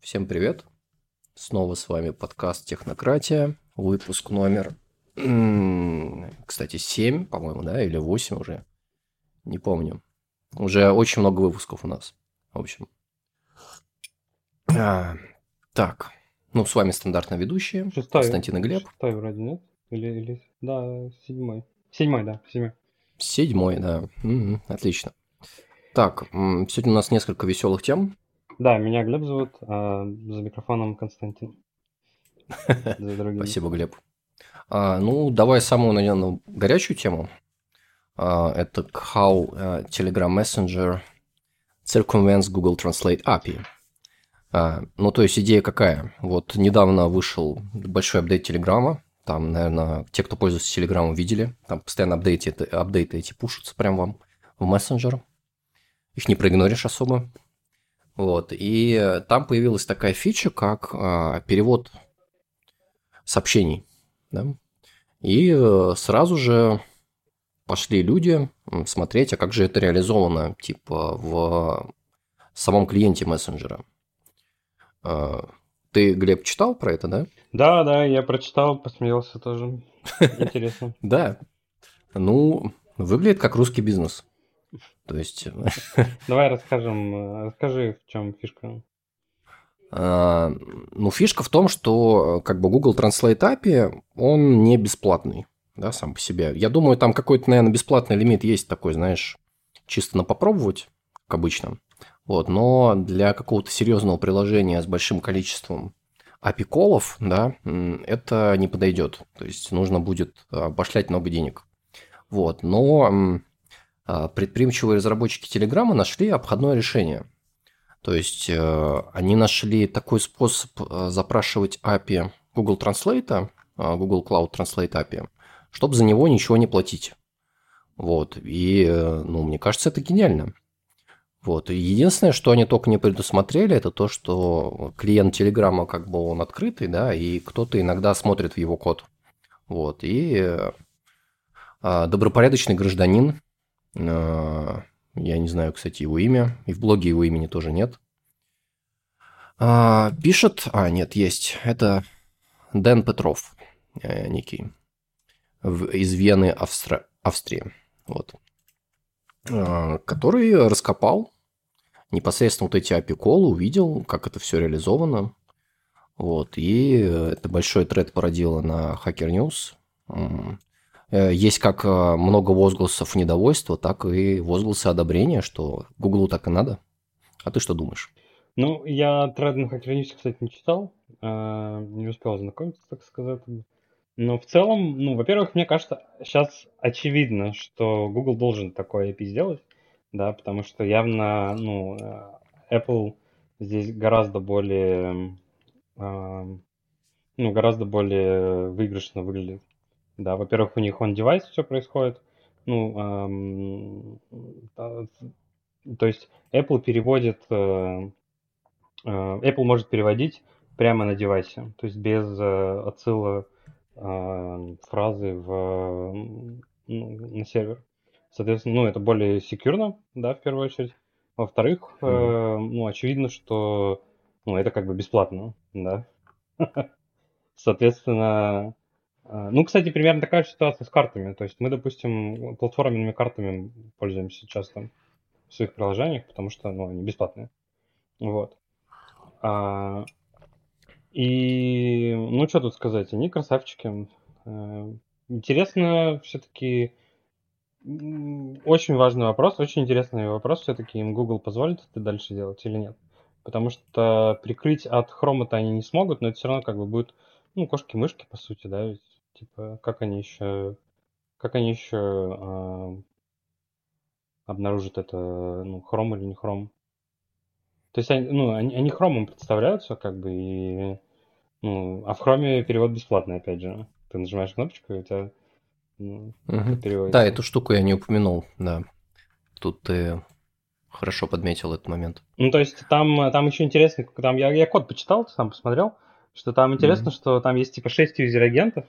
Всем привет. Снова с вами подкаст «Технократия». Выпуск номер, кстати, 7, по-моему, да, или 8 уже. Не помню. Уже очень много выпусков у нас. В общем. А, так. Ну, с вами стандартно ведущие. Шестой. Константин и Глеб. Шестой вроде, нет? Или, или... Да, седьмой. Седьмой, да, седьмой. Седьмой, да. Мгм, отлично. Так, сегодня у нас несколько веселых тем. Да, меня Глеб зовут, а за микрофоном Константин. Спасибо, Глеб. А, ну, давай самую, наверное, горячую тему. А, это how а, Telegram Messenger circumvents Google Translate API. А, ну, то есть идея какая? Вот недавно вышел большой апдейт Телеграма. Там, наверное, те, кто пользуется Телеграмом, видели. Там постоянно апдейты, апдейты эти пушатся прям вам в мессенджер. Их не проигноришь особо. Вот. И там появилась такая фича, как а, перевод сообщений. Да? И э, сразу же пошли люди смотреть, а как же это реализовано, типа, в самом клиенте мессенджера. А, Ты, Глеб, читал про это, да? Да, да, я прочитал, посмеялся тоже. Интересно. Да. Ну, выглядит как русский бизнес. То есть, Давай расскажем, э, расскажи, в чем фишка. а, ну, фишка в том, что э, как бы Google Translate API, он не бесплатный, да, сам по себе. Я думаю, там какой-то, наверное, бесплатный лимит есть такой, знаешь, чисто на попробовать, как обычно. Вот, но для какого-то серьезного приложения с большим количеством API-колов, да, это не подойдет. То есть нужно будет пошлять много денег. Вот, но предприимчивые разработчики Телеграма нашли обходное решение. То есть э, они нашли такой способ э, запрашивать API Google Translate, а, Google Cloud Translate API, чтобы за него ничего не платить. Вот. И, э, ну, мне кажется, это гениально. Вот. И единственное, что они только не предусмотрели, это то, что клиент Телеграма как бы он открытый, да, и кто-то иногда смотрит в его код. Вот. И а, добропорядочный гражданин, а, я не знаю, кстати, его имя, и в блоге его имени тоже нет, а, пишет, а, нет, есть, это Дэн Петров, э, некий, из Вены, Австра- Австрии, вот, А, который раскопал непосредственно вот эти API-колы, увидел, как это все реализовано, вот, и э, это большой тред породило на Hacker News. Э, Есть как э, много возгласов недовольства, так и возгласы одобрения, что Гуглу так и надо. А ты что думаешь? Ну, я Hacker News, кстати, не читал, а, не успел ознакомиться, так сказать. Но в целом, ну, во-первых, мне кажется, сейчас очевидно, что Google должен такое API сделать, да, потому что явно, ну, э, Apple здесь гораздо более, а, ну, гораздо более выигрышно выглядит. Да, во-первых, у них on девайс все происходит, ну, та- то есть Apple переводит, э, э, Apple может переводить прямо на девайсе, то есть без э, отсыла э, фразы в, ну, на сервер. Соответственно, ну, это более секьюрно, да, в первую очередь. Во-вторых, э, ну, очевидно, что, ну, это как бы бесплатно, да. Соответственно, ну, кстати, примерно такая же ситуация с картами. То есть мы, допустим, платформенными картами пользуемся часто в своих приложениях, потому что, ну, они бесплатные. Вот. А, и, ну, что тут сказать, они красавчики. Э, Интересно все-таки, очень важный вопрос, очень интересный вопрос, все-таки им Google позволит это дальше делать или нет. Потому что прикрыть от хрома-то они не смогут, но это все равно как бы будет, ну, кошки-мышки, по сути, да, ведь, типа, как они еще, как они еще а, обнаружат это, ну, Chrome или не Chrome. То есть, они, ну, они, они Chrome ом представляются, как бы, и, ну, а в Chrome е перевод бесплатный, опять же. Ты нажимаешь кнопочку, и у тебя ну, Мгм. переводится. Да, эту штуку я не упомянул, да. Тут ты хорошо подметил этот момент. Ну, то есть там, там еще интересно, там я, я код почитал, сам посмотрел, что там интересно, Мгм. что там есть типа 6 user agent ов,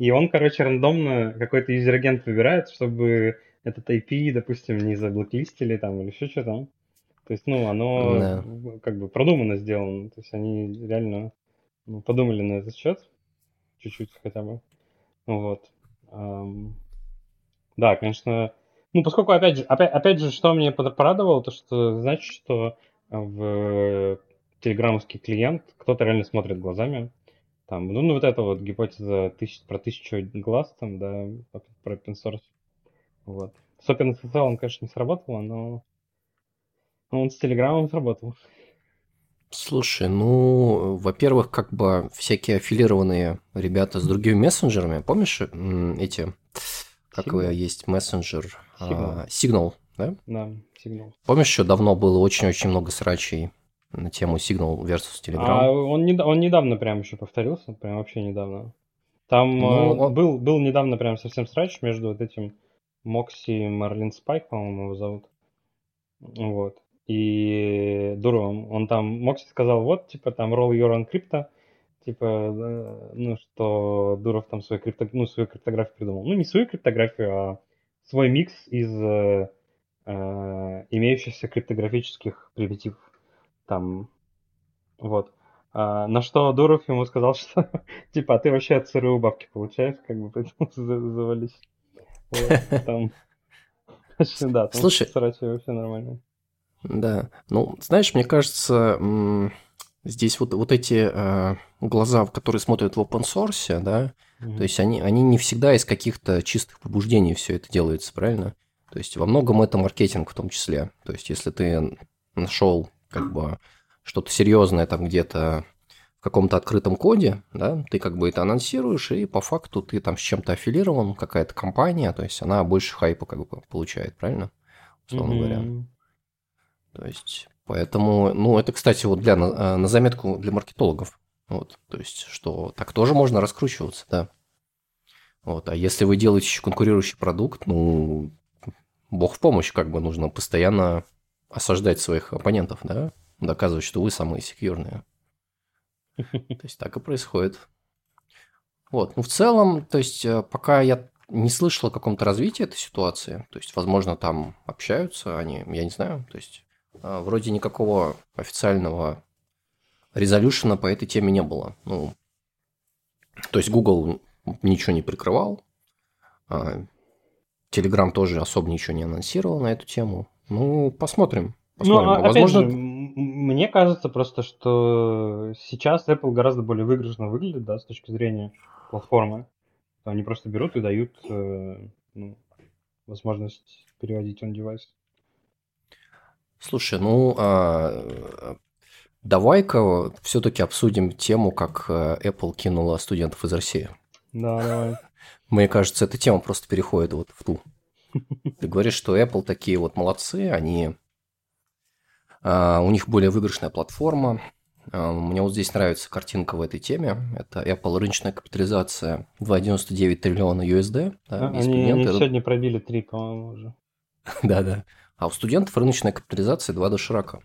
и он, короче, рандомно какой-то user agent выбирает, чтобы этот IP, допустим, не заблоклистили там или еще что-то. То есть, ну, оно да. как бы продуманно сделано. То есть они реально ну, подумали на этот счет. Чуть-чуть хотя бы. Вот. Да, конечно. Ну, поскольку, опять же, опять, опять же, что мне порадовало, то что значит, что в телеграммовский клиент кто-то реально смотрит глазами. Там, ну, ну вот это вот гипотеза тысяч, про тысячу глаз, там, да, про open source. Вот. С OpenSSL он, конечно, не сработало, но он с Телеграмом сработал. Слушай, ну, во-первых, как бы всякие аффилированные ребята с другими мессенджерами, помнишь эти, как Signal? есть мессенджер? Signal. Signal, да? Да, Signal. Помнишь, еще давно было очень-очень много срачей на тему Signal versus Telegram? А он, не, он недавно прям еще повторился, прям вообще недавно. Там ну, э, был, был недавно прям совсем срач между вот этим Мокси и Марлин Спайк, по-моему, его зовут. Вот и Дуровым. Он там, Мокси сказал, вот, типа, там, roll your own crypto, типа, ну, что Дуров там свою, крипто, ну, свою криптографию придумал. Ну, не свою криптографию, а свой микс из э, э, имеющихся криптографических примитивов. Там, вот. А, на что Дуров ему сказал, что, типа, а ты вообще от ЦРУ бабки получаешь, как бы, поэтому завались. Вот, там... Да, там Слушай, вообще нормально. Да, ну, знаешь, мне кажется, здесь вот, вот эти э, глаза, которые смотрят в open source, да, mm-hmm. то есть они, они не всегда из каких-то чистых побуждений все это делается, правильно? То есть во многом это маркетинг в том числе. То есть если ты нашел как бы что-то серьезное там где-то в каком-то открытом коде, да, ты как бы это анонсируешь, и по факту ты там с чем-то аффилирован, какая-то компания, то есть она больше хайпа как бы получает, правильно? Условно mm-hmm. говоря. То есть, поэтому, ну, это, кстати, вот для, на, э, на заметку для маркетологов. Вот, то есть, что так тоже можно раскручиваться, да. Вот, а если вы делаете еще конкурирующий продукт, ну, бог в помощь, как бы нужно постоянно осаждать своих оппонентов, да, доказывать, что вы самые секьюрные. То есть так и происходит. Вот, ну в целом, то есть э, пока я не слышал о каком-то развитии этой ситуации, то есть, возможно, там общаются они, я не знаю, то есть а, вроде никакого официального резолюшена по этой теме не было. Ну, то есть Google ничего не прикрывал, а Telegram тоже особо ничего не анонсировал на эту тему. Ну, посмотрим. посмотрим. Ну, а, Возможно... опять же, мне кажется просто, что сейчас Apple гораздо более выигрышно выглядит, да, с точки зрения платформы. Они просто берут и дают э, ну, возможность переводить он девайс. Слушай, ну а, давай-ка все-таки обсудим тему, как э, Apple кинула студентов из России. Да, давай. Мне кажется, эта тема просто переходит вот в ту. Ты говоришь, что Apple такие вот молодцы, они а, у них более выигрышная платформа. А, мне вот здесь нравится картинка в этой теме. Это Apple рыночная капитализация 2,99 триллиона USD. Да, они, они сегодня пробили 3, по-моему, уже. Да-да. А у студентов рыночная капитализация 2 доширака.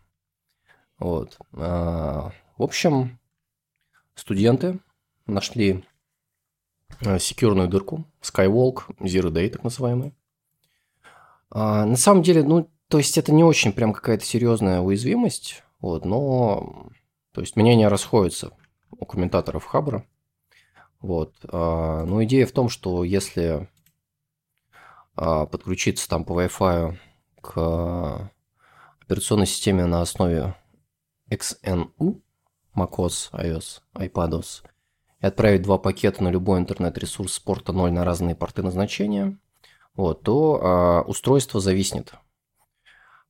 Вот. А, в общем, студенты нашли а, секьюрную дырку, Skywalk, Zero Day, так называемый. А, на самом деле, ну, то есть это не очень прям какая-то серьезная уязвимость, вот, но, то есть мнения расходятся у комментаторов Хабра. Вот. Но идея в том, что если подключиться там по Wi-Fi к операционной системе на основе XNU, macOS, iOS, iPadOS, и отправить два пакета на любой интернет-ресурс с порта 0 на разные порты назначения, вот, то а, устройство зависнет.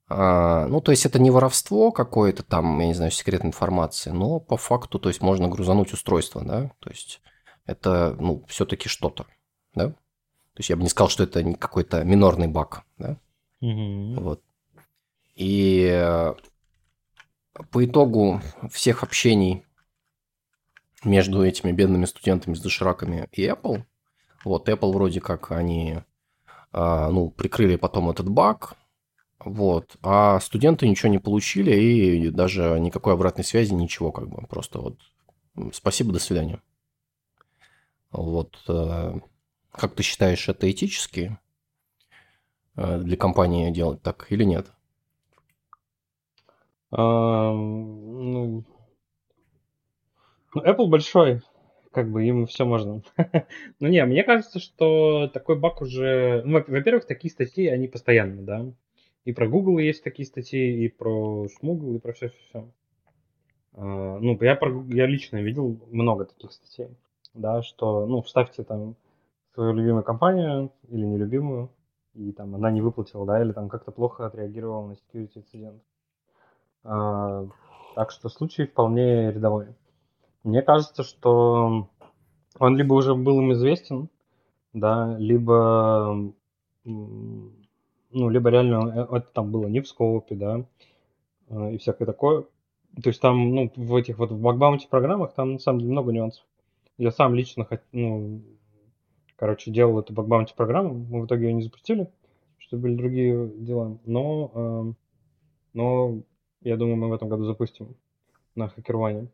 А, ну, то есть это не воровство какое-то там, я не знаю, секретной информации, но по факту, то есть можно грузануть устройство, да, то есть это, ну, все-таки что-то, да. То есть я бы не сказал, что это какой-то минорный баг, да. Угу. Вот. И э, по итогу всех общений между этими бедными студентами с дошираками и Apple, вот Apple вроде как они ну, прикрыли потом этот баг, вот, а студенты ничего не получили и даже никакой обратной связи, ничего как бы, просто вот спасибо, до свидания. Вот, э, как ты считаешь, это этически? Э, для компании делать так или нет? А, ну, Apple большой, как бы ему все можно. ну не, мне кажется, что такой баг уже... Ну, во-первых, такие статьи, они постоянно, да. И про Google есть такие статьи, и про Шмугл, и про все-все-все. А, ну, я, про, я лично видел много таких статей, да, что, ну, вставьте там свою любимую компанию или нелюбимую, и там она не выплатила, да, или там как-то плохо отреагировала на security инцидент. А, так что случай вполне рядовой. Мне кажется, что он либо уже был им известен, да, либо, ну, либо реально это там было не в скопе, да, а, и всякое такое. То есть там, ну, в этих вот в бакбаунти программах там на самом деле много нюансов. Я сам лично, ну, короче, делал эту бакбаунти программу, мы в итоге ее не запустили, что были другие дела, но, но я думаю, мы в этом году запустим на хакерване.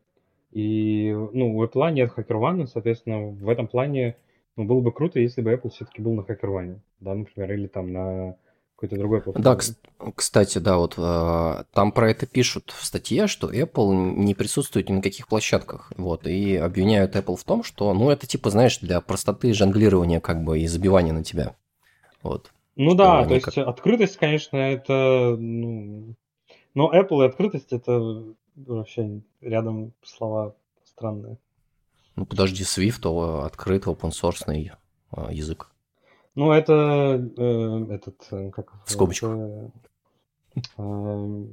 И, ну, у Apple нет HackerOne, соответственно, в этом плане ну, было бы круто, если бы Apple все-таки был на HackerOne, да, например, или там на какой-то другой платформе. Да, кстати, да, вот э, там про это пишут в статье, что Apple не присутствует ни на каких площадках, вот, и обвиняют Apple в том, что, ну, это типа, знаешь, для простоты жонглирования как бы и забивания на тебя, вот. Ну да, то есть как... открытость, конечно, это, ну, но Apple и открытость это вообще рядом слова странные. Ну подожди, Swift открытый open source а, язык. Ну это э, этот э, как в скобочках. Э, э,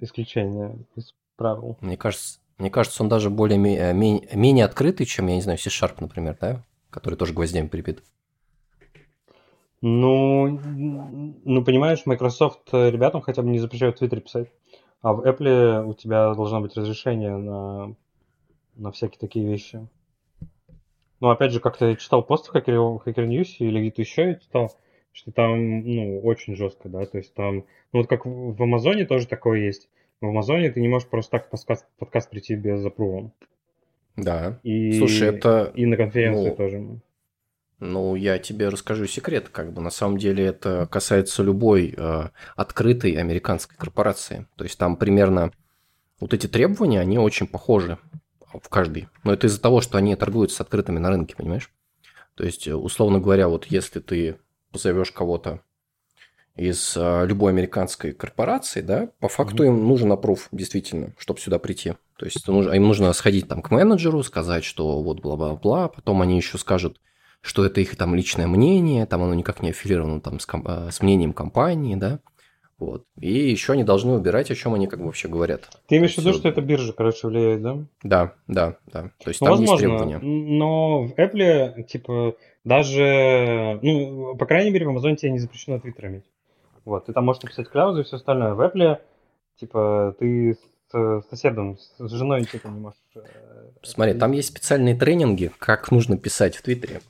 исключение из правил. Мне кажется, мне кажется, он даже более э, менее, менее открытый, чем я не знаю C-Sharp, например, да, который тоже гвоздями прибит. Ну, ну, понимаешь, Microsoft ребятам хотя бы не запрещают в Твиттере писать. А в Apple у тебя должно быть разрешение на, на всякие такие вещи. Ну, опять же, как-то я читал пост в Hacker, Hacker News или где-то еще я читал, что там, ну, очень жестко, да, то есть там, ну, вот как в Амазоне тоже такое есть. В Амазоне ты не можешь просто так подкаст, подкаст прийти без запрува. Да. И, Слушай, это... И на конференции ну, тоже. Ну, я тебе расскажу секрет, как бы на самом деле это касается любой э, открытой американской корпорации. То есть там примерно вот эти требования, они очень похожи в каждой. Но это из-за того, что они торгуют с открытыми на рынке, понимаешь? То есть, условно говоря, вот если ты позовешь кого-то из э, любой американской корпорации, да, по факту mm-hmm. им нужен опруф, действительно, чтобы сюда прийти. То есть им нужно сходить там к менеджеру, сказать, что вот бла-бла-бла, потом они еще скажут, что это их там личное мнение, там оно никак не аффилировано там с, ком- э, с мнением компании, да. Вот. И еще они должны убирать, о чем они как бы вообще говорят. Ты имеешь в виду, что это биржа, короче, влияет, да? Да, да, да. То есть ну, там возможно, есть требования. Но в Apple, типа, даже, ну, по крайней мере, в Amazon тебе не запрещено Twitter иметь. Вот, ты там можешь написать клаузы и все остальное. В Apple, типа, ты с соседом, с женой типа не можешь... Э, Смотри, там есть специальные тренинги, как нужно писать в Твиттере.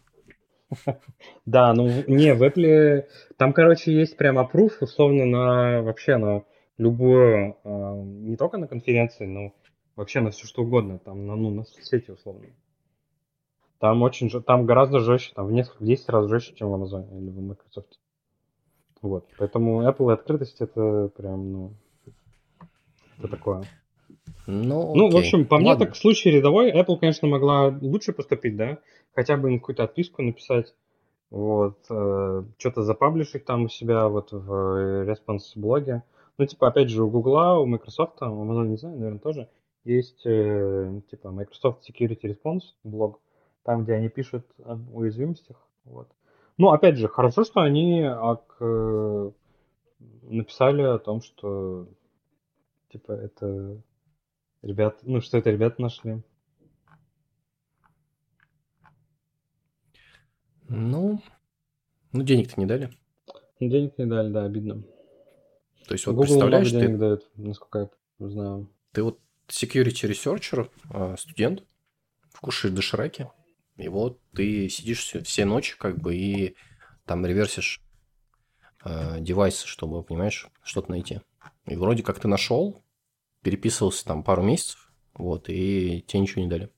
Да, ну не, в Apple там, короче, есть прям approve, условно, на вообще на любую, а, не только на конференции, но вообще на все что угодно, там, на, ну, на соцсети, условно. Там очень, там гораздо жестче, там в несколько, в 10 раз жестче, чем в Amazon или в Microsoft. Вот, поэтому Apple и открытость это прям, ну, это такое. Ну, ну в общем, по мне так в случае рядовой Apple, конечно, могла лучше поступить, да, хотя бы им какую-то отписку написать, вот, э, что-то за publish ить там у себя вот в response blog е. Ну, типа, опять же, у Google, у Microsoft, у Amazon, не знаю, наверное, тоже есть, э, типа, Microsoft Security Response Blog, там, где они пишут об уязвимостях, вот. Ну, опять же, хорошо, что они ак, э, написали о том, что, типа, это ребят, ну, что это ребята нашли. Ну, ну денег-то не дали. Денег не дали, да, обидно. То есть вот Google представляешь, много денег ты... дает, насколько я знаю. Ты вот security researcher, а, студент, кушаешь дошираки, и вот ты сидишь все, все ночи как бы и там реверсишь э, девайсы, чтобы, понимаешь, что-то найти. И вроде как ты нашел, переписывался там пару месяцев, вот, и тебе ничего не дали.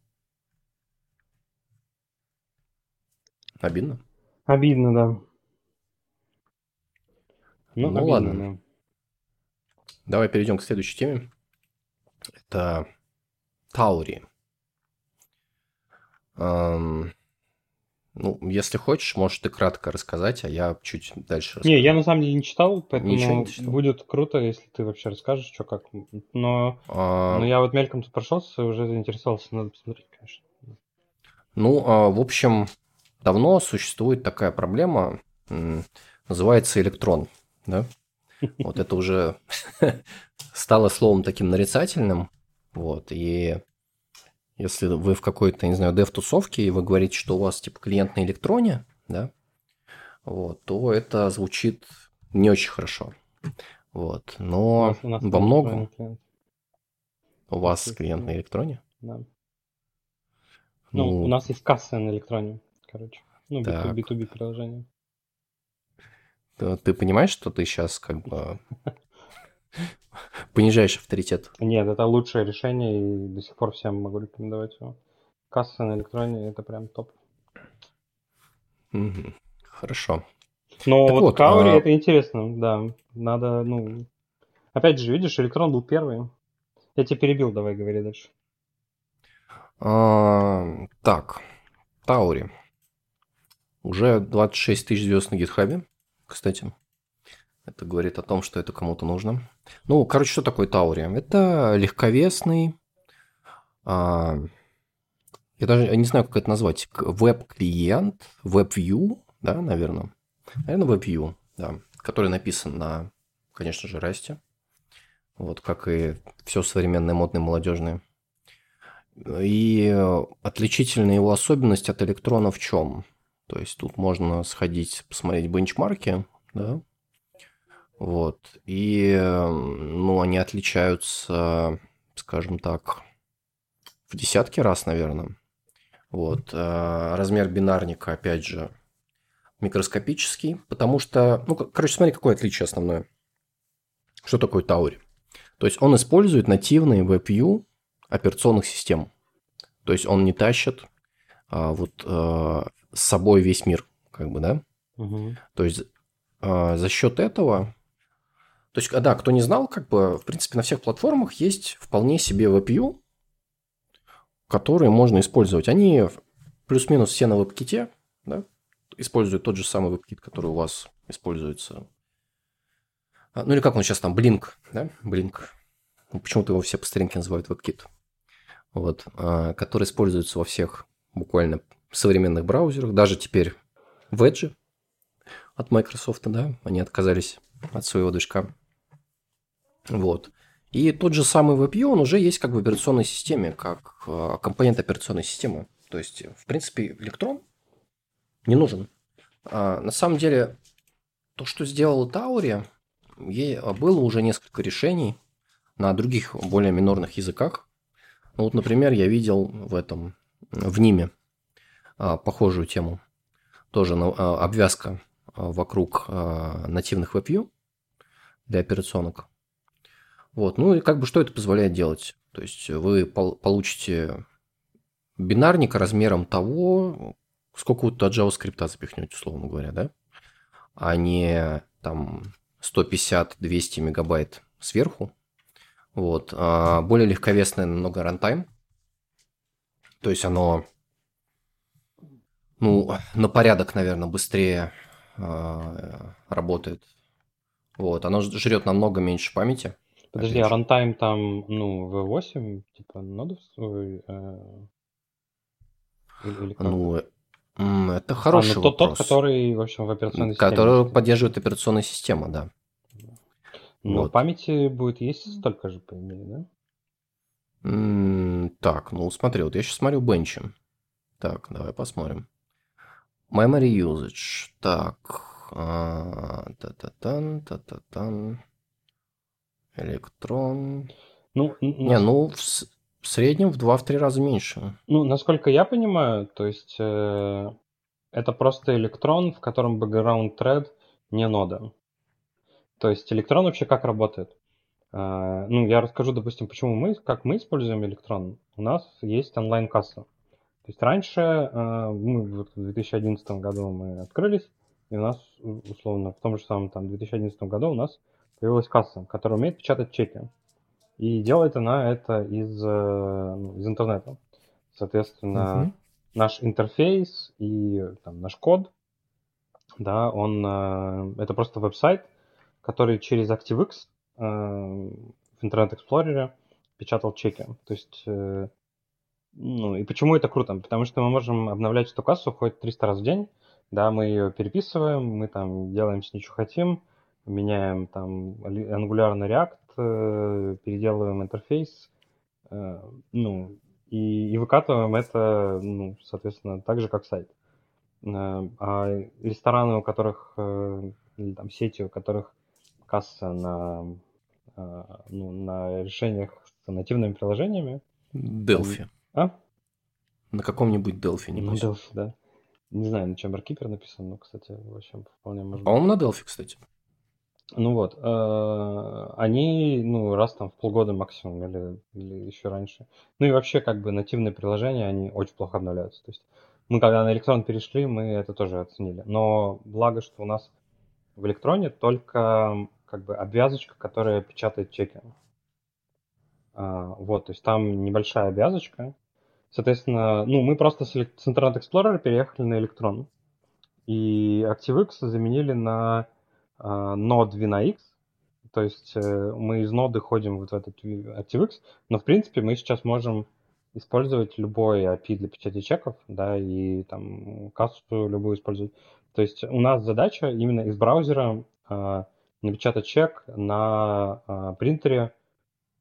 Обидно? Обидно, да. Ну, ну обидно, ладно. Да. Давай перейдем к следующей теме. Это Таури. Эм, ну, если хочешь, можешь ты кратко рассказать, а я чуть дальше расскажу. Не, я на самом деле не читал, поэтому не читал? будет круто, если ты вообще расскажешь, что как. Но, а... но я вот мельком тут прошелся, уже заинтересовался, надо посмотреть, конечно. Ну, а, в общем, давно существует такая проблема, называется электрон, да? Вот это уже стало словом таким нарицательным, вот, и если вы в какой-то, не знаю, дев-тусовке, и вы говорите, что у вас типа клиент на электроне, да, вот, то это звучит не очень хорошо. Вот, но у нас, у нас во многом... У вас клиент на электроне? Да. Ну, ну, у нас есть касса на электроне, короче. Ну, B2B, B2B приложение. Ты понимаешь, что ты сейчас как бы понижаешь авторитет? Нет, это лучшее решение, и до сих пор всем могу рекомендовать его. Касса на электроне это прям топ. Хорошо. Но так вот, вот Каури а... это интересно, да. Надо, ну... Опять же, видишь, электрон был первый. Я тебя перебил, давай говори дальше. А, так, Таури. Уже 26 тысяч звезд на гитхабе, кстати. Это говорит о том, что это кому-то нужно. Ну, короче, что такое Таури? Это легковесный, а, я даже не знаю, как это назвать, веб-клиент, веб-вью, да, наверное. Наверное, веб-вью, да, который написан на, конечно же, расте. Вот как и все современное, модное, молодежное. И отличительная его особенность от электрона в чем? То есть тут можно сходить, посмотреть бенчмарки, да, вот. И, ну, они отличаются, скажем так, в десятки раз, наверное. Вот. Э, размер бинарника, опять же, микроскопический, потому что, ну, короче, смотри, какое отличие основное. Что такое Таури? То есть он использует нативные WebView операционных систем. То есть он не тащит а, вот а, с собой весь мир, как бы, да? Угу. То есть а, за счет этого то есть, да, кто не знал, как бы, в принципе, на всех платформах есть вполне себе WebView, которые можно использовать. Они плюс-минус все на WebKit, да, используют тот же самый WebKit, который у вас используется. А, ну или как он сейчас там, Blink, да, Blink. Ну, почему-то его все по старинке называют WebKit. Вот, а, который используется во всех буквально современных браузерах, даже теперь в Edge от Microsoft, да, они отказались от своего движка. Вот. И тот же самый WebView, он уже есть как в операционной системе, как э, компонент операционной системы. То есть, в принципе, электрон не нужен. А, на самом деле, то, что сделал Таури, было уже несколько решений на других более минорных языках. Ну, вот, например, я видел в этом, в Ниме а, похожую тему. Тоже а, обвязка вокруг нативных WebView для операционок. Вот. Ну и как бы что это позволяет делать? То есть вы получите бинарник размером того, сколько вы туда JavaScript запихнете, условно говоря, да? А не там 150-200 мегабайт сверху. Вот. А более легковесное намного runtime. То есть оно ну, на порядок, наверное, быстрее э, работает. Вот, оно жрет намного меньше памяти. Подожди, а runtime там, ну, V8, типа, Node овский? Э, или, как? Ну, это хороший а, ну, тот, вопрос. Тот, который, в общем, в операционной системе. Который поддерживает операционная система, да. Но вот. памяти будет есть столько же, по идее, да? Так, ну смотри, вот я сейчас смотрю бенчи. Так, давай посмотрим. Memory usage. Так. А, та-та-тан, та-та-тан. Электрон. Ну, не, ну в, в среднем в 2-3 раза меньше. Ну, насколько я понимаю, то есть э, это просто электрон, в котором background thread не нода. То есть электрон вообще как работает? Э, ну, я расскажу, допустим, почему мы, как мы используем электрон. У нас есть онлайн-касса. То есть раньше, э, мы в 2011 году мы открылись, и у нас, условно, в том же самом там 2011 году у нас появилась касса, которая умеет печатать чеки. И делает она это из, э, ну, из интернета. Соответственно, угу. наш интерфейс и там, наш код, да, он, э, это просто веб-сайт, который через ActiveX в Internet Explorer печатал чеки. То есть, ну, и почему это круто? Потому что мы можем обновлять эту кассу хоть 300 раз в день, да, мы ее переписываем, мы там делаем с ней, что хотим, меняем там Angular на React, э, переделываем интерфейс, э, ну, и, и выкатываем это, ну, соответственно, так же, как сайт. Э, а рестораны, у которых, или там сети, у которых касса на, ну, на решениях с нативными приложениями. Delphi. А? На каком-нибудь Delphi, не На Delphi, да. Не знаю, на чем Barkeeper написан, но, кстати, в общем, вполне может По-моему, на Delphi, кстати. Ну вот, э, они, ну, раз там в полгода максимум или, или еще раньше. Ну и вообще, как бы, нативные приложения, они очень плохо обновляются. То есть мы, когда на электрон перешли, мы это тоже оценили. Но благо, что у нас в электроне только, как бы, обвязочка, которая печатает чеки. А, вот, то есть там небольшая обвязочка. Соответственно, ну, мы просто с Internet Explorer переехали на электрон. И ActiveX заменили на а, нод VNX, то есть э, мы из ноды ходим вот в этот ActiveX, но в принципе мы сейчас можем использовать любой API для печати чеков, да, и там кассу любую использовать. То есть у нас задача именно из браузера э, напечатать чек на э, принтере,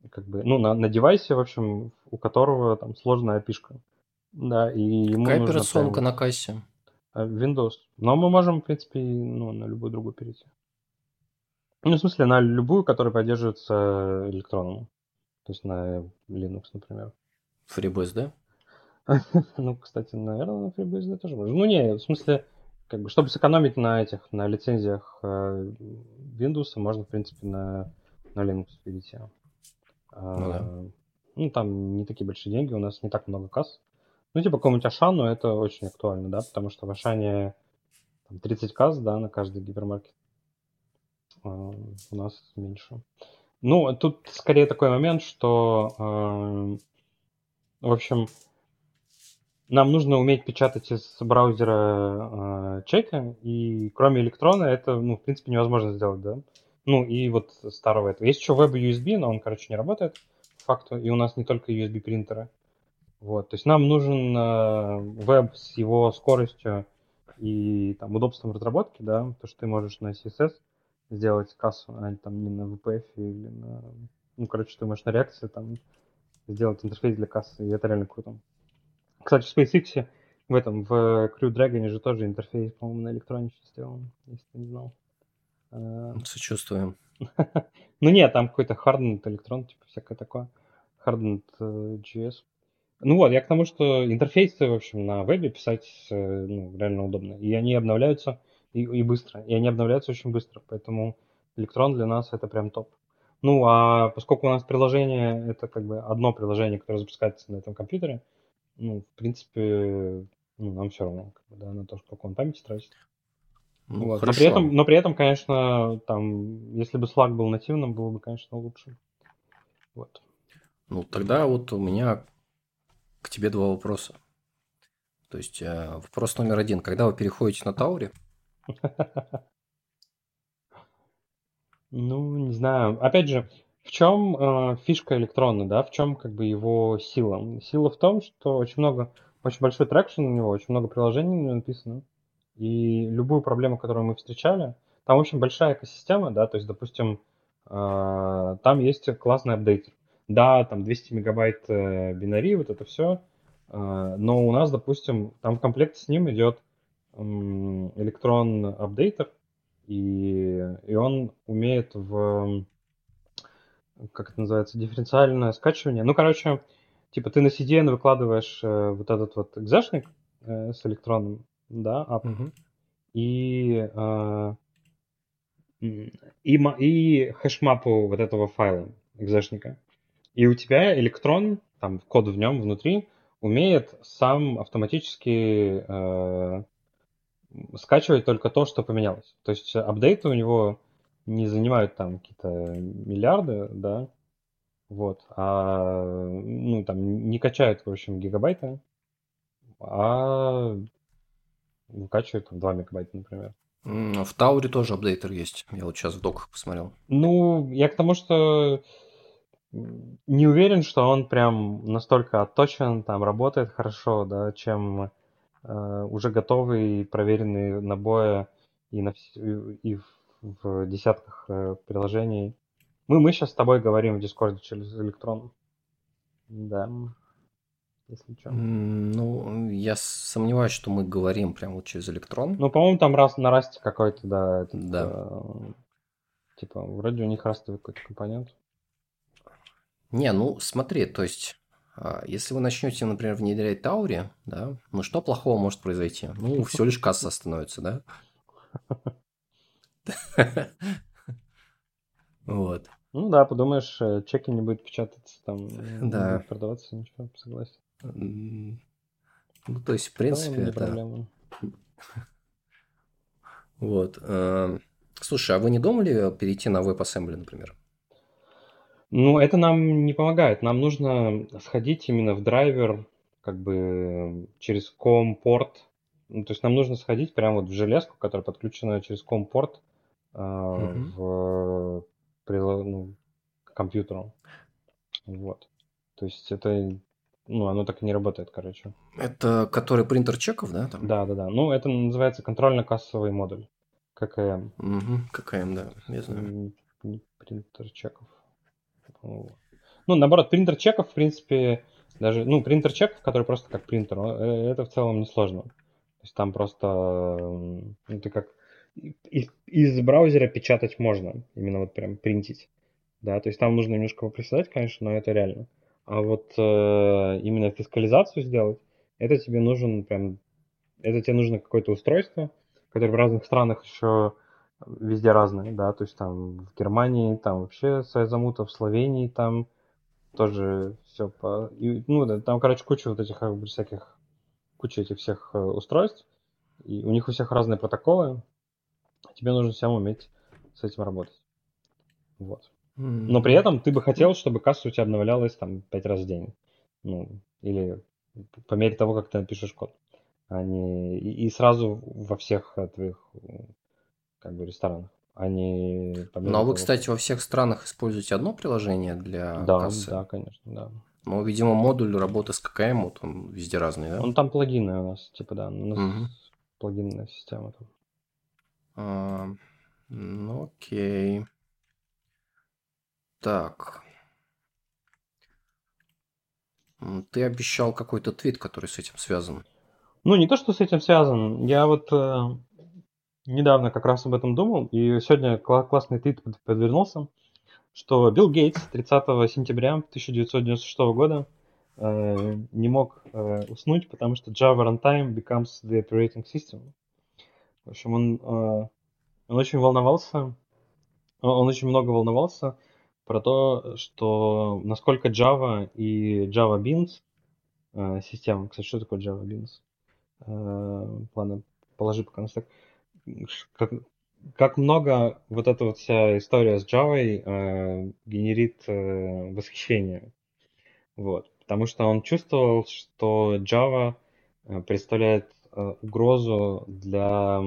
как бы, ну, на, на девайсе, в общем, у которого там сложная API. Да, и ему Какая операционка прям... на кассе? Windows. Но мы можем, в принципе, ну, на любую другую перейти. Ну, в смысле, на любую, которая поддерживается электроном. То есть на Linux, например. FreeBSD? ну, кстати, наверное, на FreeBSD тоже можно. Ну, не, в смысле, как бы, чтобы сэкономить на этих, на лицензиях э, Windows, можно, в принципе, на, на Linux перейти. А, ну, да. ну, там не такие большие деньги, у нас не так много касс. Ну, типа, какому-нибудь Ашану это очень актуально, да, потому что в Ашане там, 30 касс, да, на каждый гипермаркет. А, у нас меньше. Ну, тут скорее такой момент, что, э, в общем, нам нужно уметь печатать из браузера э, чеки, и кроме электрона это, ну, в принципе, невозможно сделать, да. Ну, и вот старого этого. Есть еще веб USB, но он, короче, не работает, по факту, и у нас не только USB принтеры. Вот, то есть нам нужен э, веб с его скоростью и там удобством разработки, да, то, что ты можешь на CSS сделать кассу, а там не на VPF или на... Ну, короче, ты можешь на реакции там сделать интерфейс для кассы, и это реально круто. Кстати, в SpaceX в этом, в Crew Dragon же тоже интерфейс, по-моему, на электроне сделан, если ты не знал. А, Сочувствуем. ну нет, там какой-то hardened электрон, типа всякое такое. Hardened uh, э, JS. Ну вот, я к тому, что интерфейсы, в общем, на вебе писать э, ну, реально удобно. И они обновляются и, и быстро. И они обновляются очень быстро, поэтому электрон для нас это прям топ. Ну, а поскольку у нас приложение, это как бы одно приложение, которое запускается на этом компьютере, ну, в принципе, ну, нам все равно, как бы, да, на то, сколько он памяти тратит. Ну, вот. Но, при этом, но при этом, конечно, там, если бы Slack был нативным, было бы, конечно, лучше. Вот. Ну, тогда вот у меня к тебе два вопроса. То есть, э, вопрос номер один. Когда вы переходите на Тауре, ну, не знаю. Опять же, в чем э, фишка электрона, да? В чем как бы его сила? Сила в том, что очень много, очень большой traction у него, очень много приложений у него написано. И любую проблему, которую мы встречали, там, общем, большая экосистема, да, то есть, допустим, э, там есть классный updater. Да, там 200 мегабайт э, binary, вот это все, э, но у нас, допустим, там в комплекте с ним идет Electron updater, и, и он умеет в, как это называется, дифференциальное скачивание. Ну, короче, типа ты на CDN выкладываешь э, вот этот вот экзешник э, с электроном, да, app, угу. и, э, и, и хэшмапу вот этого файла экзешника. И у тебя электрон, там код в нем внутри, умеет сам автоматически э, скачивать только то, что поменялось. То есть апдейты у него не занимают там какие-то миллиарды, да, Вот. А, ну, там не качают, в общем, гигабайты, а выкачивают там 2 мегабайта, например. В Тауре тоже апдейтер есть. Я вот сейчас в доках посмотрел. Ну, я к тому, что не уверен, что он прям настолько отточен, там работает хорошо, да, чем э, уже готовый, проверенный на боя и, на, и в, в десятках э, приложений. Мы, мы сейчас с тобой говорим в Дискорде через электрон. Да. Если что. Ну, я сомневаюсь, что мы говорим прямо вот через электрон. Ну, по-моему, там раз на расте какой-то, да. Этот, да. Э, типа, вроде у них растовый какой-то компонент. Не, ну смотри, то есть, а, если вы начнете, например, внедрять Таури, да, ну что плохого может произойти? Ну, все лишь касса остановится, да? Вот. Ну да, подумаешь, э, чеки не будет печататься, там да. не будет продаваться, ничего, согласен. Ну, то есть, в принципе, это... Проблема. Вот. Э, слушай, а вы не думали перейти на WebAssembly, например? Ну, это нам не помогает. Нам нужно сходить именно в драйвер, как бы через COM-порт. Ну, то есть нам нужно сходить прямо вот в железку, которая подключена через COM-порт э. В ну, компьютеру. Вот. То есть это, ну, оно так и не работает, короче. Это который принтер чеков, да? Там? Да, да, да. Ну, это называется контрольно-кассовый модуль. ККМ. Угу, ККМ, да, я знаю. Принтер чеков. Ну, наоборот, принтер чеков, в принципе, даже, ну, принтер чеков, который просто как принтер, э, это в целом несложно. То есть там просто, ну, ты как из, из браузера печатать можно, именно вот прям принтить. Да, то есть там нужно немножко поприседать, конечно, но это реально. А вот э, именно фискализацию сделать, это тебе нужен прям, это тебе нужно какое-то устройство, которое в разных странах еще везде разные, да, то есть там в Германии, там вообще своя замута, в Словении там тоже все по... И, ну, да, там, короче, куча вот этих всяких, куча этих всех э, устройств, и у них у всех разные протоколы, тебе нужно всем уметь с этим работать. Вот. Но при этом ты бы хотел, чтобы касса у тебя обновлялась там пять раз в день. Ну, или по мере того, как ты напишешь код. А не... и, и сразу во всех твоих как бы ресторанах. А не Ну, а вы, кстати, во всех странах используете одно приложение для да, кассы? Да, конечно, да. Ну, видимо, модуль работы с ККМ, вот он везде разный, да? Он там плагины у нас, типа, да, у нас угу. плагинная система там. Ну, окей. Так. Ты обещал какой-то твит, который с этим связан. Ну, не то, что с этим связан. Я вот э, недавно как раз об этом думал, и сегодня кла- классный твит подвернулся, что Билл Гейтс 30 сентября 1996 года э, не мог э, уснуть, потому что Java Runtime becomes the operating system. В общем, он, э, он очень волновался, он очень много волновался про то, что насколько Java и Java Beans э, система, кстати, что такое Java Beans? Э, ладно, положи пока на стек. Как, как много вот эта вот вся история с Java генерит восхищение. Вот. Потому что он чувствовал, что Java представляет Э, угрозу для,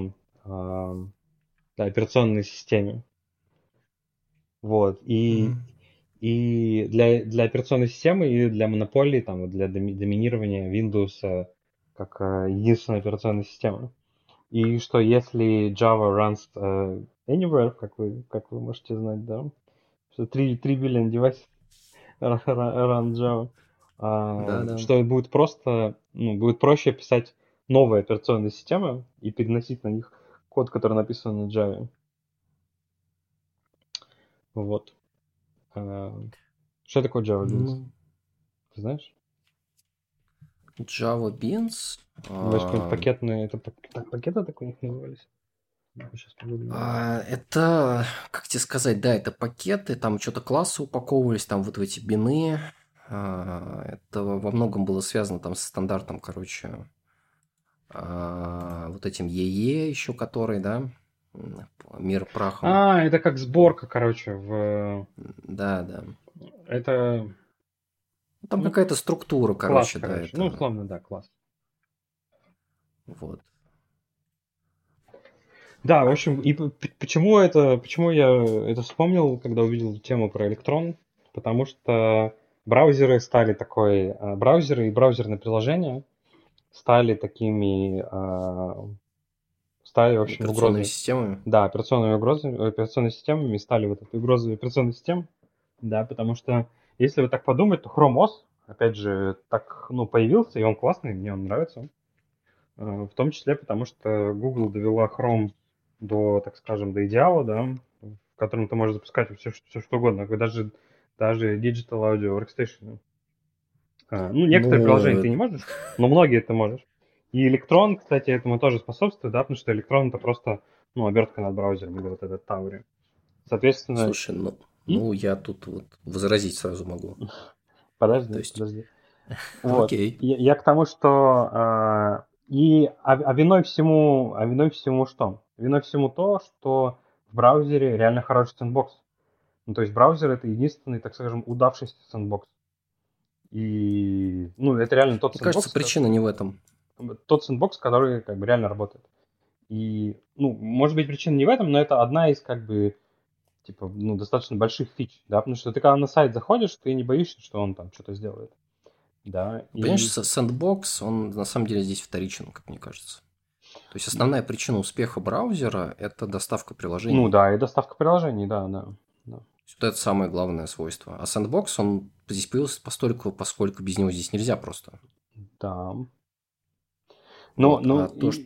э, для операционной системы. Вот. И, mm-hmm. и для, для операционной системы и для монополии, там, для доминирования Windows как э, единственной операционной системы. И что если Java runs anywhere, как вы, как вы можете знать, да, что 3, 3 billion девайсов run Java, uh, да, да. что будет просто, ну, будет проще писать новые операционные системы и переносить на них код, который написан на Java. Вот. А, что такое Java Beans? Ну, Ты знаешь? Java Beans? Может, а... пакетные, это так, пакеты так у них назывались? А, это, как тебе сказать, да, это пакеты, там что-то классы упаковывались, там вот в эти бины. А, это во многом было связано там с стандартом, короче, а, вот этим ЕЕ еще который, да, мир прахом. А, это как сборка, короче, в... Да, да. это... Там ну, какая-то структура, короче, класс, да. Короче. Это... Ну, условно, да, класс. Вот. Да, в общем, и почему это, почему я это вспомнил, когда увидел тему про электрон? Потому что браузеры стали такой, а, браузеры и браузерные приложения стали такими, а, стали, в общем, угрозами. системами? Да, операционными угрозами, операционными системами стали вот этой угрозой операционной системы. Да, потому что если вот так подумать, то Chrome OS, опять же, так, ну, появился, и он классный, мне он нравится. А, в том числе потому, что Google довела Chrome до, так скажем, до идеала, да, в котором ты можешь запускать все, все что угодно, даже, даже Digital Audio Workstation. А, ну, некоторые ну, приложения ты не можешь, но многие ты можешь. И электрон, кстати, этому тоже способствует, да, потому что электрон это просто, ну, обертка над браузером или вот этот Таури. Соответственно... Слушай, ну, и? ну я тут вот возразить сразу могу. Подожди, То есть... подожди. Вот. Окей. Я, я к тому, что а, и а, а виной всему, а виной всему что? Виной всему то, что в браузере реально хороший сэндбокс. Ну, то есть браузер это единственный, так скажем, удавшийся сэндбокс. И, ну, это реально тот Мне сэндбокс. кажется, причина не в этом. Тот сэндбокс, который как бы реально работает. И, ну, может быть, причина не в этом, но это одна из, как бы, типа, ну, достаточно больших фич, да, потому что ты когда на сайт заходишь, ты не боишься, что он там что-то сделает. Да, Понимаешь, и... сэндбокс, он на самом деле здесь вторичен, как мне кажется. То есть основная причина успеха браузера – это доставка приложений. Ну да, и доставка приложений, да, да. Вот это самое главное свойство. А Sandbox, он здесь появился постольку, поскольку без него здесь нельзя просто. Да. Но, вот, но... А то, что...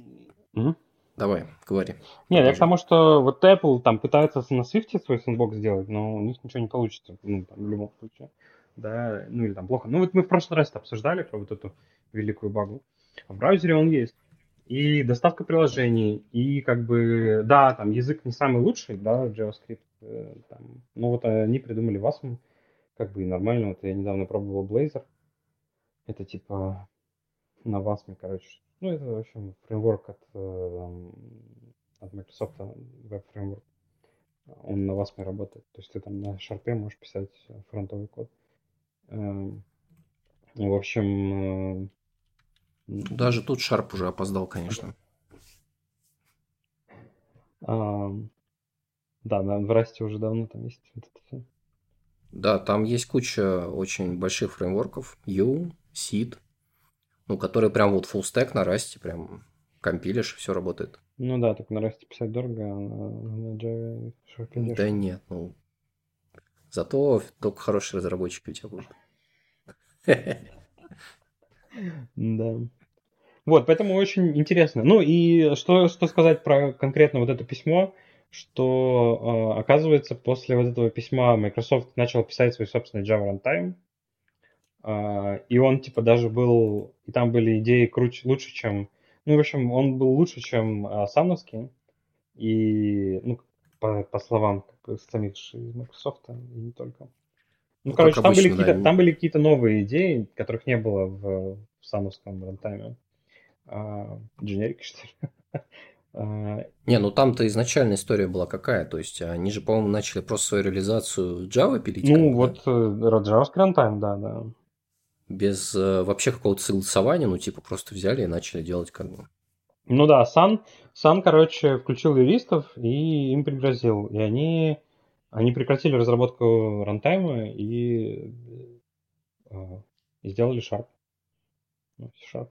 угу. Давай, говори. Нет, я к тому, что вот Apple там пытается на Swift свой Sandbox сделать, но у них ничего не получится, ну, там, в любом случае. Да, ну или там плохо. Ну вот мы в прошлый раз обсуждали про вот эту великую багу. В браузере он есть и доставка приложений, и как бы, да, там язык не самый лучший, да, JavaScript, э, там, но вот они придумали Wasm, как бы и нормально, вот я недавно пробовал Blazor, это типа на Wasm, короче, ну это, в общем, фреймворк от, э, от Microsoft, веб-фреймворк, он на Wasm работает, то есть ты там на Sharp можешь писать фронтовый код. Эм, в общем, э, даже тут Шарп уже опоздал, конечно. А, да, в Расте уже давно там есть вот это все. Да, там есть куча очень больших фреймворков. U, Seed, ну, которые прям вот full stack на Расте, прям компилишь, все работает. Ну да, так на Расте писать дорого, а на, на Java шарпе Да нет, ну... Зато только хорошие разработчики у тебя будут. Да. Вот, поэтому очень интересно. Ну и что, что сказать про конкретно вот это письмо, что э, оказывается после вот этого письма Microsoft начал писать свой собственный Java Runtime, э, и он типа даже был, и там были идеи круче, лучше, чем, ну в общем, он был лучше, чем э, Сановский, и, ну, по, по словам как бы, самих из Microsoft, и не только. Ну, ну короче, там, были да, там были какие-то новые идеи, которых не было в, в Сановском рантайме. Дженерик, что ли? А, не, ну там-то изначально история была какая, то есть они же, по-моему, начали просто свою реализацию Java пилить. Ну, вот? Э, JavaScript Runtime, да, да. Без э, вообще какого-то согласования, ну, типа, просто взяли и начали делать как бы. Ну да, Сан, Сан, короче, включил юристов и им пригрозил. И они, они прекратили разработку рантайма и, э, и сделали Sharp. Ну, Sharp.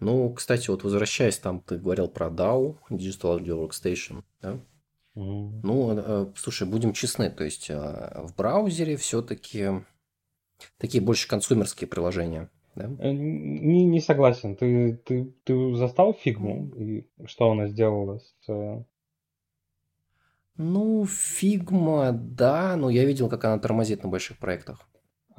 Ну, кстати, вот возвращаясь там, ты говорил про DAO, Digital Audio Workstation, да? Mm. Ну, э, слушай, будем честны, то есть э, в браузере все-таки такие больше консумерские приложения. Да? Э, не, не согласен. Ты, ты, ты застал фигму и что она сделала с... Ну, фигма, да, но я видел, как она тормозит на больших проектах.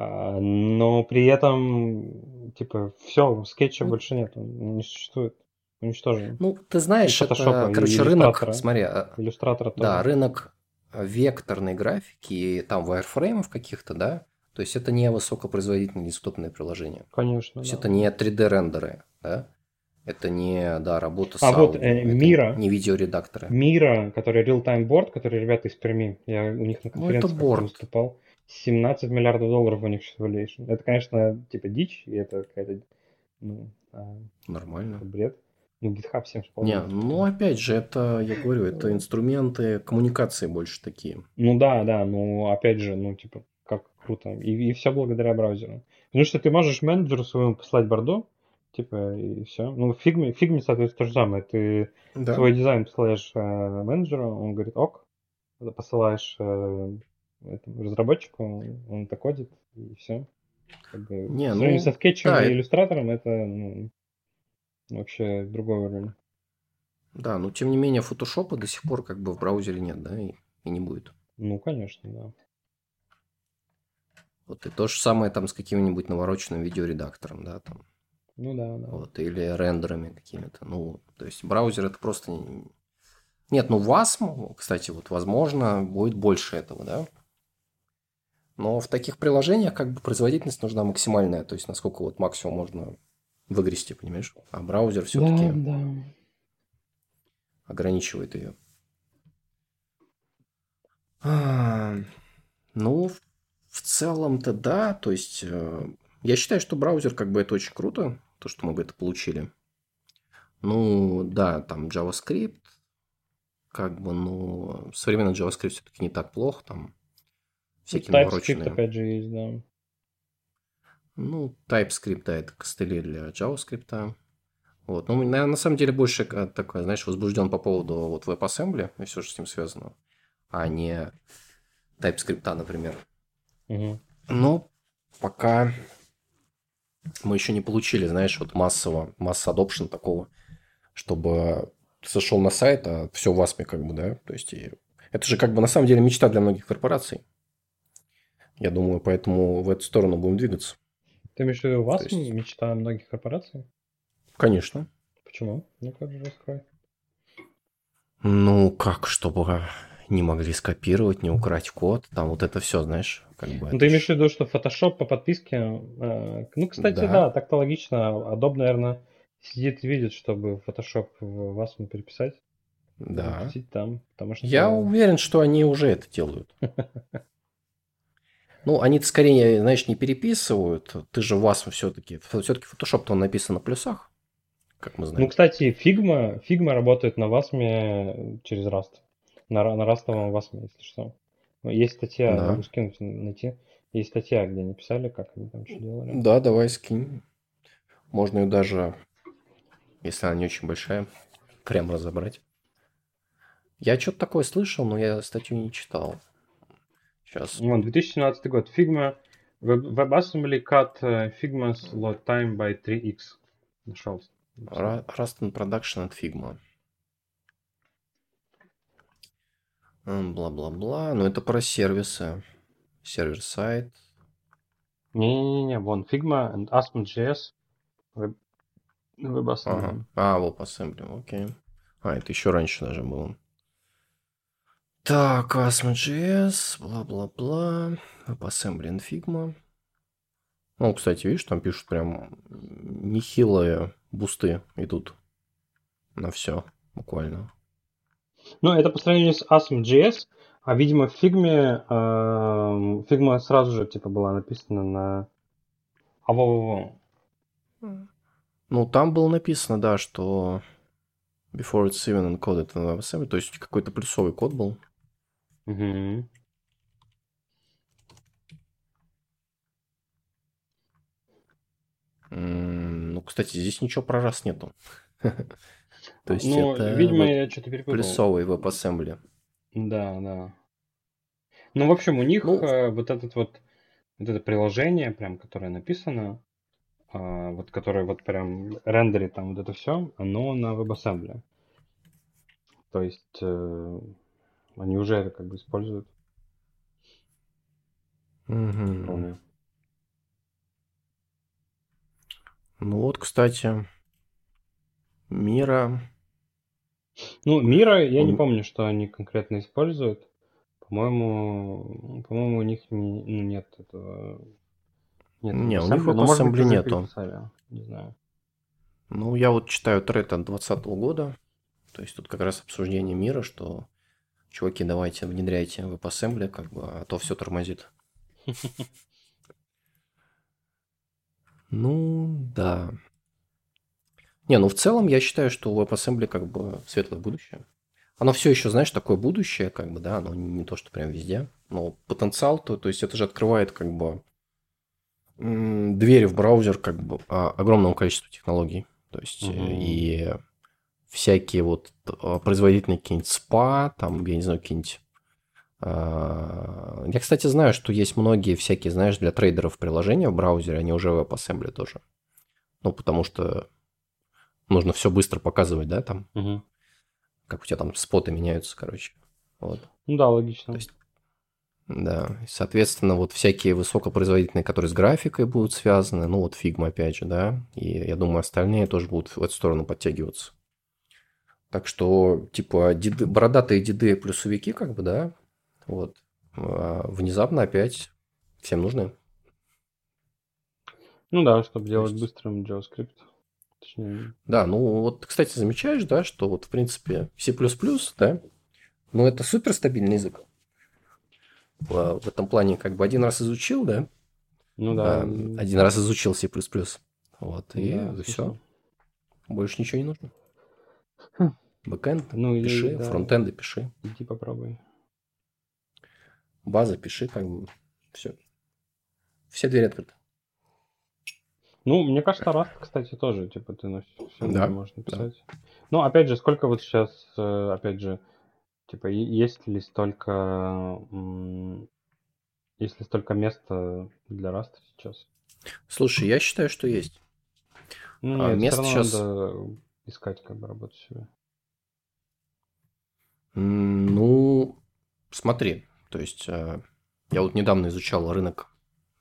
А, но при этом, типа, все, скетча ну, больше нет, он не существует. Уничтожен. Ну, ты знаешь, это, короче, рынок, смотри, а, иллюстратора тоже. Да, рынок векторной графики и там wireframe ов каких-то, да, то есть это не высокопроизводительные десктопные приложения. Конечно. То есть да. это не 3D-рендеры, да, это не, да, работа с А аудио, вот э, Miro. Не видеоредакторы. Мира, который real-time board, который ребята из Перми, я у них на конференции ну, это выступал. 17 миллиардов долларов у них valuation. Это, конечно, типа дичь, и это какая-то, ну, а, Нормально. бред. Ну, GitHub 7,5. Не, ну опять же, это, я говорю, это инструменты коммуникации больше такие. Ну да, да, ну опять же, ну типа, как круто. И, и все благодаря браузеру. Потому что ты можешь менеджеру своему послать бордо, типа, и все. Ну, в фигме, в фигме, соответственно, то же самое. Ты Да. свой дизайн посылаешь э, менеджеру, он говорит ок, посылаешь э, этому разработчику, он это кодит, и все. Как бы, Не, в ну, со скетчем да, и иллюстратором это ну, вообще другой уровень. Да, но тем не менее фотошопа до сих пор как бы в браузере нет, да, и, и не будет. Ну, конечно, да. Вот и то же самое там с каким-нибудь навороченным видеоредактором, да, там, Ну да, да. вот, или рендерами какими-то. Ну, то есть браузер это просто... не- Нет, ну WASM, кстати, вот возможно, будет больше этого, да. Но в таких приложениях как бы производительность нужна максимальная, то есть насколько вот максимум можно выгрести, понимаешь? А браузер все-таки Да, да. ограничивает ее. А, ну, в- в целом-то да. То есть, э, я считаю, что браузер как бы это очень круто, то, что мы бы это получили. Ну, да, там JavaScript, как бы, ну, современный JavaScript все-таки не так плохо, там всякие TypeScript навороченные. опять же есть, да. Ну, TypeScript, да, это костыли для JavaScript. Вот. Ну, на, на самом деле больше э, такой, знаешь, возбужден по поводу вот WebAssembly и все, что с ним связано, а не TypeScript, например. Мгм. Но пока мы еще не получили, знаешь, вот массово, масса adoption такого, чтобы ты зашел на сайт, а все в ASM как бы, да, то есть и это же как бы на самом деле мечта для многих корпораций. Я думаю, поэтому в эту сторону будем двигаться. Ты имеешь в виду вас То есть- мечта многих корпораций? Конечно. Почему? Ну-ка, раскрой. Ну, как, чтобы не могли скопировать, не украть код, там вот это все, знаешь, как бы. Ну, ты имеешь в виду, что Photoshop по подписке... э, ну, кстати, Да. да, так-то логично. Adobe, наверное, сидит и видит, чтобы Photoshop в вас переписать. Да. Там, потому что... Я уверен, что они уже это делают. Ну, они-то скорее, знаешь, не переписывают. Ты же вас все-таки... Все-таки Photoshop-то он написан на плюсах, как мы Ну, знаем. кстати, Figma, Figma работает на Васме через Rust. На, на растовом Васме, если что. Ну, Есть статья, Да. могу скинуть, найти. Есть статья, где они писали, как они там что делали. Да, давай скинь. Можно ее даже, если она не очень большая, прям разобрать. Я что-то такое слышал, но я статью не читал. Сейчас. Вон, 2017 год. Figma, Web- WebAssembly cut э, Figma's load time by 3x. Нашел. Ra- Rust and Production от Figma. Бла-бла-бла. Ну, это про сервисы. Сервер-сайт. Не-не-не, вон, Figma and Aspen.js. Web... WebAssembly. Ага. А, WebAssembly, окей. А, это еще раньше даже было. Так, Asm.js, бла-бла-бла. WebAssembly and Figma. Ну, кстати, видишь, там пишут прям нехилые бусты идут на все, буквально. Ну, это по сравнению с Asm.js, а, видимо, в Figma, эм, Figma сразу же, типа, была написана на... А во Ну, там было написано, да, что before it's even encoded in WebAssembly, то есть какой-то плюсовый код был. Мгм. М, Ну, кстати, здесь ничего про раз нету. То есть Ну, это видимо, веб- я что-то перепутал. плюсовый WebAssembly. Да, да. Ну, в общем, у них Ну, э, вот этот вот, вот это приложение, прям, которое написано, а, вот которое вот прям рендерит там вот это все, оно на WebAssembly. То есть э, они уже это как бы используют вполне. Ну вот, кстати, Мира. Ну, Мира, я не Он- помню, что они конкретно используют. По-моему, по-моему, у них не- ну, нет этого. Нет Не, у них быть, WebAssembly нету. Не знаю. Ну, я вот читаю тред от 2020 года. То есть тут как раз обсуждение мира, что чуваки, давайте внедряйте WebAssembly, как бы, а то все тормозит. Ну, да. Не, ну в целом я считаю, что у WebAssembly как бы светлое будущее. Оно все еще, знаешь, такое будущее, как бы, да, оно не то, что прям везде, но потенциал, то, то есть это же открывает как бы двери в браузер как бы а, огромному количеству технологий. То есть угу. и всякие вот а, производительные какие-нибудь спа, там, я не знаю, какие-нибудь я, кстати, знаю, что есть многие всякие, знаешь, для трейдеров приложения в браузере, они уже в WebAssembly тоже. Ну, потому что нужно все быстро показывать, да, там. Угу. Как у тебя там споты меняются, короче. Вот. Ну да, логично. То есть, да, соответственно, вот всякие высокопроизводительные, которые с графикой будут связаны, ну вот Figma опять же, да, и я думаю, остальные тоже будут в эту сторону подтягиваться. Так что, типа, деды, бородатые деды плюсовики, как бы, да, вот. А внезапно опять всем нужны. Ну да, чтобы делать есть... быстрым JavaScript. Точнее. Да, ну вот, кстати, замечаешь, да, что вот, в принципе, C++, да, ну это супер стабильный язык. В, в этом плане как бы один раз изучил, да? Ну да. А, один раз изучил C++. Вот, и да, все. Больше ничего не нужно. Хм. Бэкэнд ну, пиши, да. фронтенды пиши. Иди попробуй база, пиши, как бы, все. Все двери открыты. Ну, мне кажется, Rust, кстати, тоже, типа, ты на все да, можешь написать. Да. Ну, опять же, сколько вот сейчас, э, опять же, типа, есть ли столько, есть ли столько места для Rust сейчас? Слушай, я считаю, что есть. Ну, а нет, а место сейчас... надо искать, как бы, работу себе. Ну, смотри, то есть э, я вот недавно изучал рынок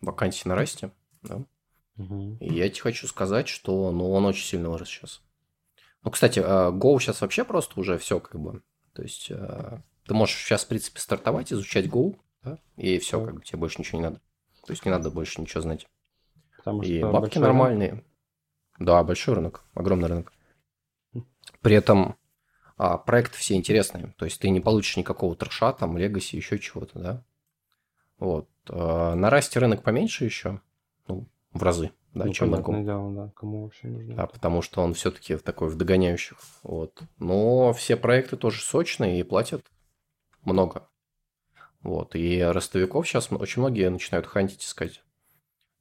вакансий на Расте, да? угу. и я тебе хочу сказать, что ну, он очень сильно вырос сейчас. Ну, кстати, э, Go сейчас вообще просто уже все как бы. То есть э, ты можешь сейчас, в принципе, стартовать, изучать Go, да? и все, как бы тебе больше ничего не надо. То есть не надо больше ничего знать. Потому и бабки нормальные. Рынок. Да, большой рынок, огромный рынок. При этом а проекты все интересные. То есть ты не получишь никакого трэша, там, легаси, еще чего-то, да. Вот. А на расте рынок поменьше еще, ну, в разы, да, ну, чем на ком. Дело, да, кому вообще нужно. Да, потому что он все-таки такой в догоняющих. Вот. Но все проекты тоже сочные и платят много. Вот. И ростовиков сейчас очень многие начинают хантить искать.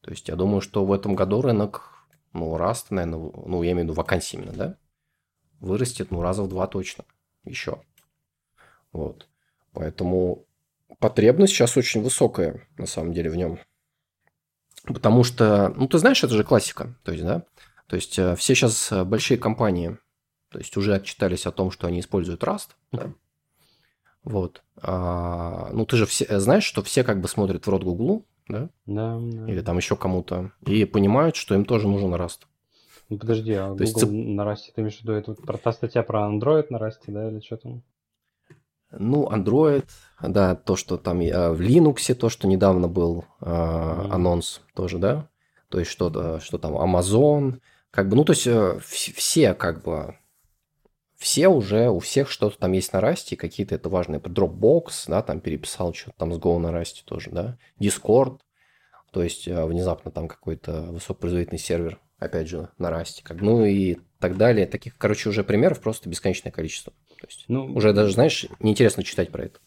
То есть я думаю, что в этом году рынок, ну, раст, наверное, ну, я имею в виду вакансии именно, да, вырастет, ну, раза в два точно еще. Вот. Поэтому потребность сейчас очень высокая, на самом деле, в нем. Потому что, ну, ты знаешь, это же классика. То есть, да, то есть э, все сейчас э, большие компании, то есть уже отчитались о том, что они используют Rust, да? Вот. А, ну, ты же все, э, знаешь, что все как бы смотрят в рот Гуглу, да? Да, да. Или там еще кому-то, и понимают, что им тоже нужен Rust. Ну подожди, а То Google есть... на Расте, ты имеешь в виду, это вот про та статья про Android на Расте, да, или что там? Ну, Android, да, то, что там э, в Linux, то, что недавно был э, mm. анонс тоже, да, то есть что-то, что там Amazon, как бы, ну, то есть э, все, как бы, все уже, у всех что-то там есть на Расте, какие-то это важные, Dropbox, да, там переписал что-то там с Go на Расте тоже, да, Discord, то есть э, внезапно там какой-то высокопроизводительный сервер опять же, на расте. Как, ну и так далее. Таких, короче, уже примеров просто бесконечное количество. То есть ну, уже даже, знаешь, неинтересно читать про это.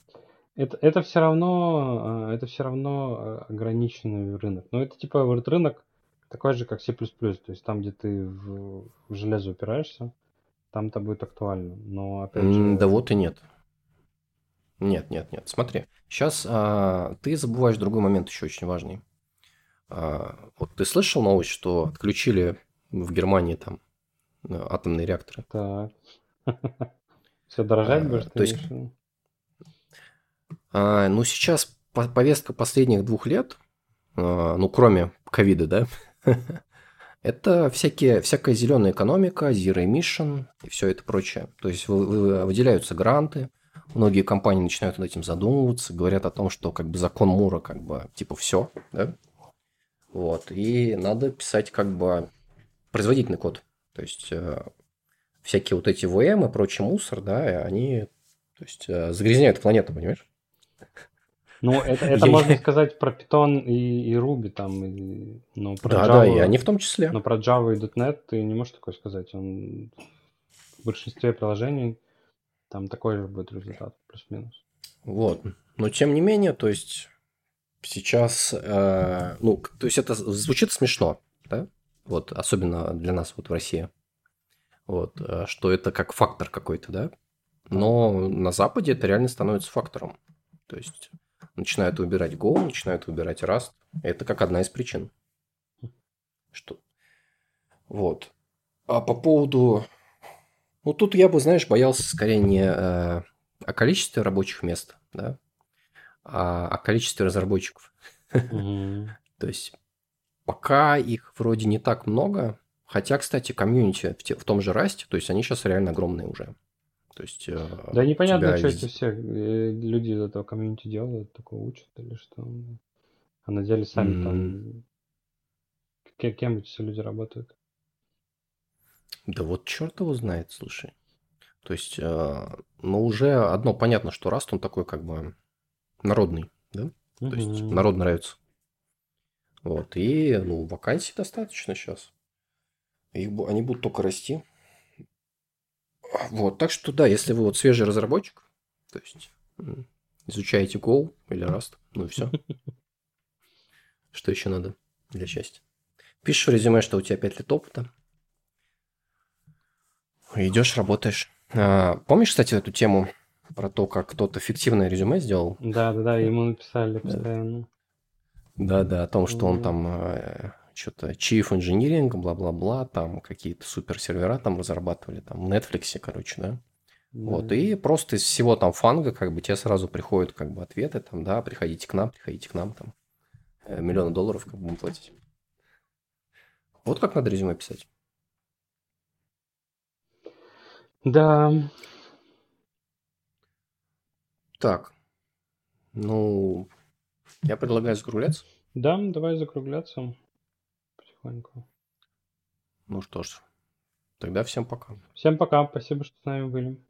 Это, это все равно, э, это все равно э, ограниченный рынок. Но это типа вот рынок такой же, как C++. То есть там, где ты в, в железо упираешься, там это будет актуально. Но опять же... Да вот и нет. Нет, нет, нет. Смотри, сейчас а, ты забываешь другой момент еще очень важный. А, вот ты слышал новость, что отключили в Германии там атомные реакторы? Так. Все дорожать будет? То есть, а, ну, сейчас повестка последних двух лет, а, ну, кроме ковида, да, это всякие, всякая зеленая экономика, zero emission и все это прочее. То есть выделяются гранты, многие компании начинают над этим задумываться, говорят о том, что как бы закон Мура как бы типа все, да, вот. И надо писать как бы производительный код. То есть э, всякие вот эти VM и прочий мусор, да, они то есть, э, загрязняют планету, понимаешь? Ну, это, это можно сказать про Python и, и Ruby там, и, ну, про да, Java, да, и они в том числе. Но про Java и .NET ты не можешь такое сказать. Он в большинстве приложений там такой же будет результат, плюс-минус. Вот. Но тем не менее, то есть сейчас, э, ну, то есть это звучит смешно, да? Вот, особенно для нас вот в России. Вот, э, что это как фактор какой-то, да? Но на Западе это реально становится фактором. То есть начинают выбирать Go, начинают выбирать Rust. Это как одна из причин. Что? Вот. А по поводу... Ну, тут я бы, знаешь, боялся скорее не э, о количестве рабочих мест, да, а о количестве разработчиков. То есть пока их вроде не так много, хотя, кстати, комьюнити в, том же Rust е, то есть они сейчас реально огромные уже. То есть, э, да непонятно, что эти все э, люди из этого комьюнити делают, такое учат или что. А на деле сами mm. там... Кем эти все люди работают? Да вот черт его знает, слушай. То есть, э, ну, уже одно понятно, что Rust, он такой как бы народный, да? Mm-hmm. То есть, народ нравится. Вот, и, ну, вакансий достаточно сейчас. Их, они будут только расти. Вот, так что да, если вы вот свежий разработчик, то есть изучаете Go или Rust, ну и все. Что еще надо для счастья? Пишешь в резюме, что у тебя 5 лет опыта. Идешь, работаешь. А, помнишь, кстати, эту тему про то, как кто-то фиктивное резюме сделал? Да, да, да, ему написали постоянно. Да, да, о том, что он там э, что-то Chief Engineering, бла-бла-бла, там какие-то суперсервера там разрабатывали, там в Netflix, короче, да. Mm-hmm. Вот, и просто из всего там фанга, как бы, тебе сразу приходят, как бы, ответы, там, да, приходите к нам, приходите к нам, там, э, миллионы долларов, как бы, будем платить. Вот как надо резюме писать. Да. Так. Ну, я предлагаю закругляться. Да, давай закругляться потихоньку. Ну что ж, тогда всем пока. Всем пока, спасибо, что с нами были.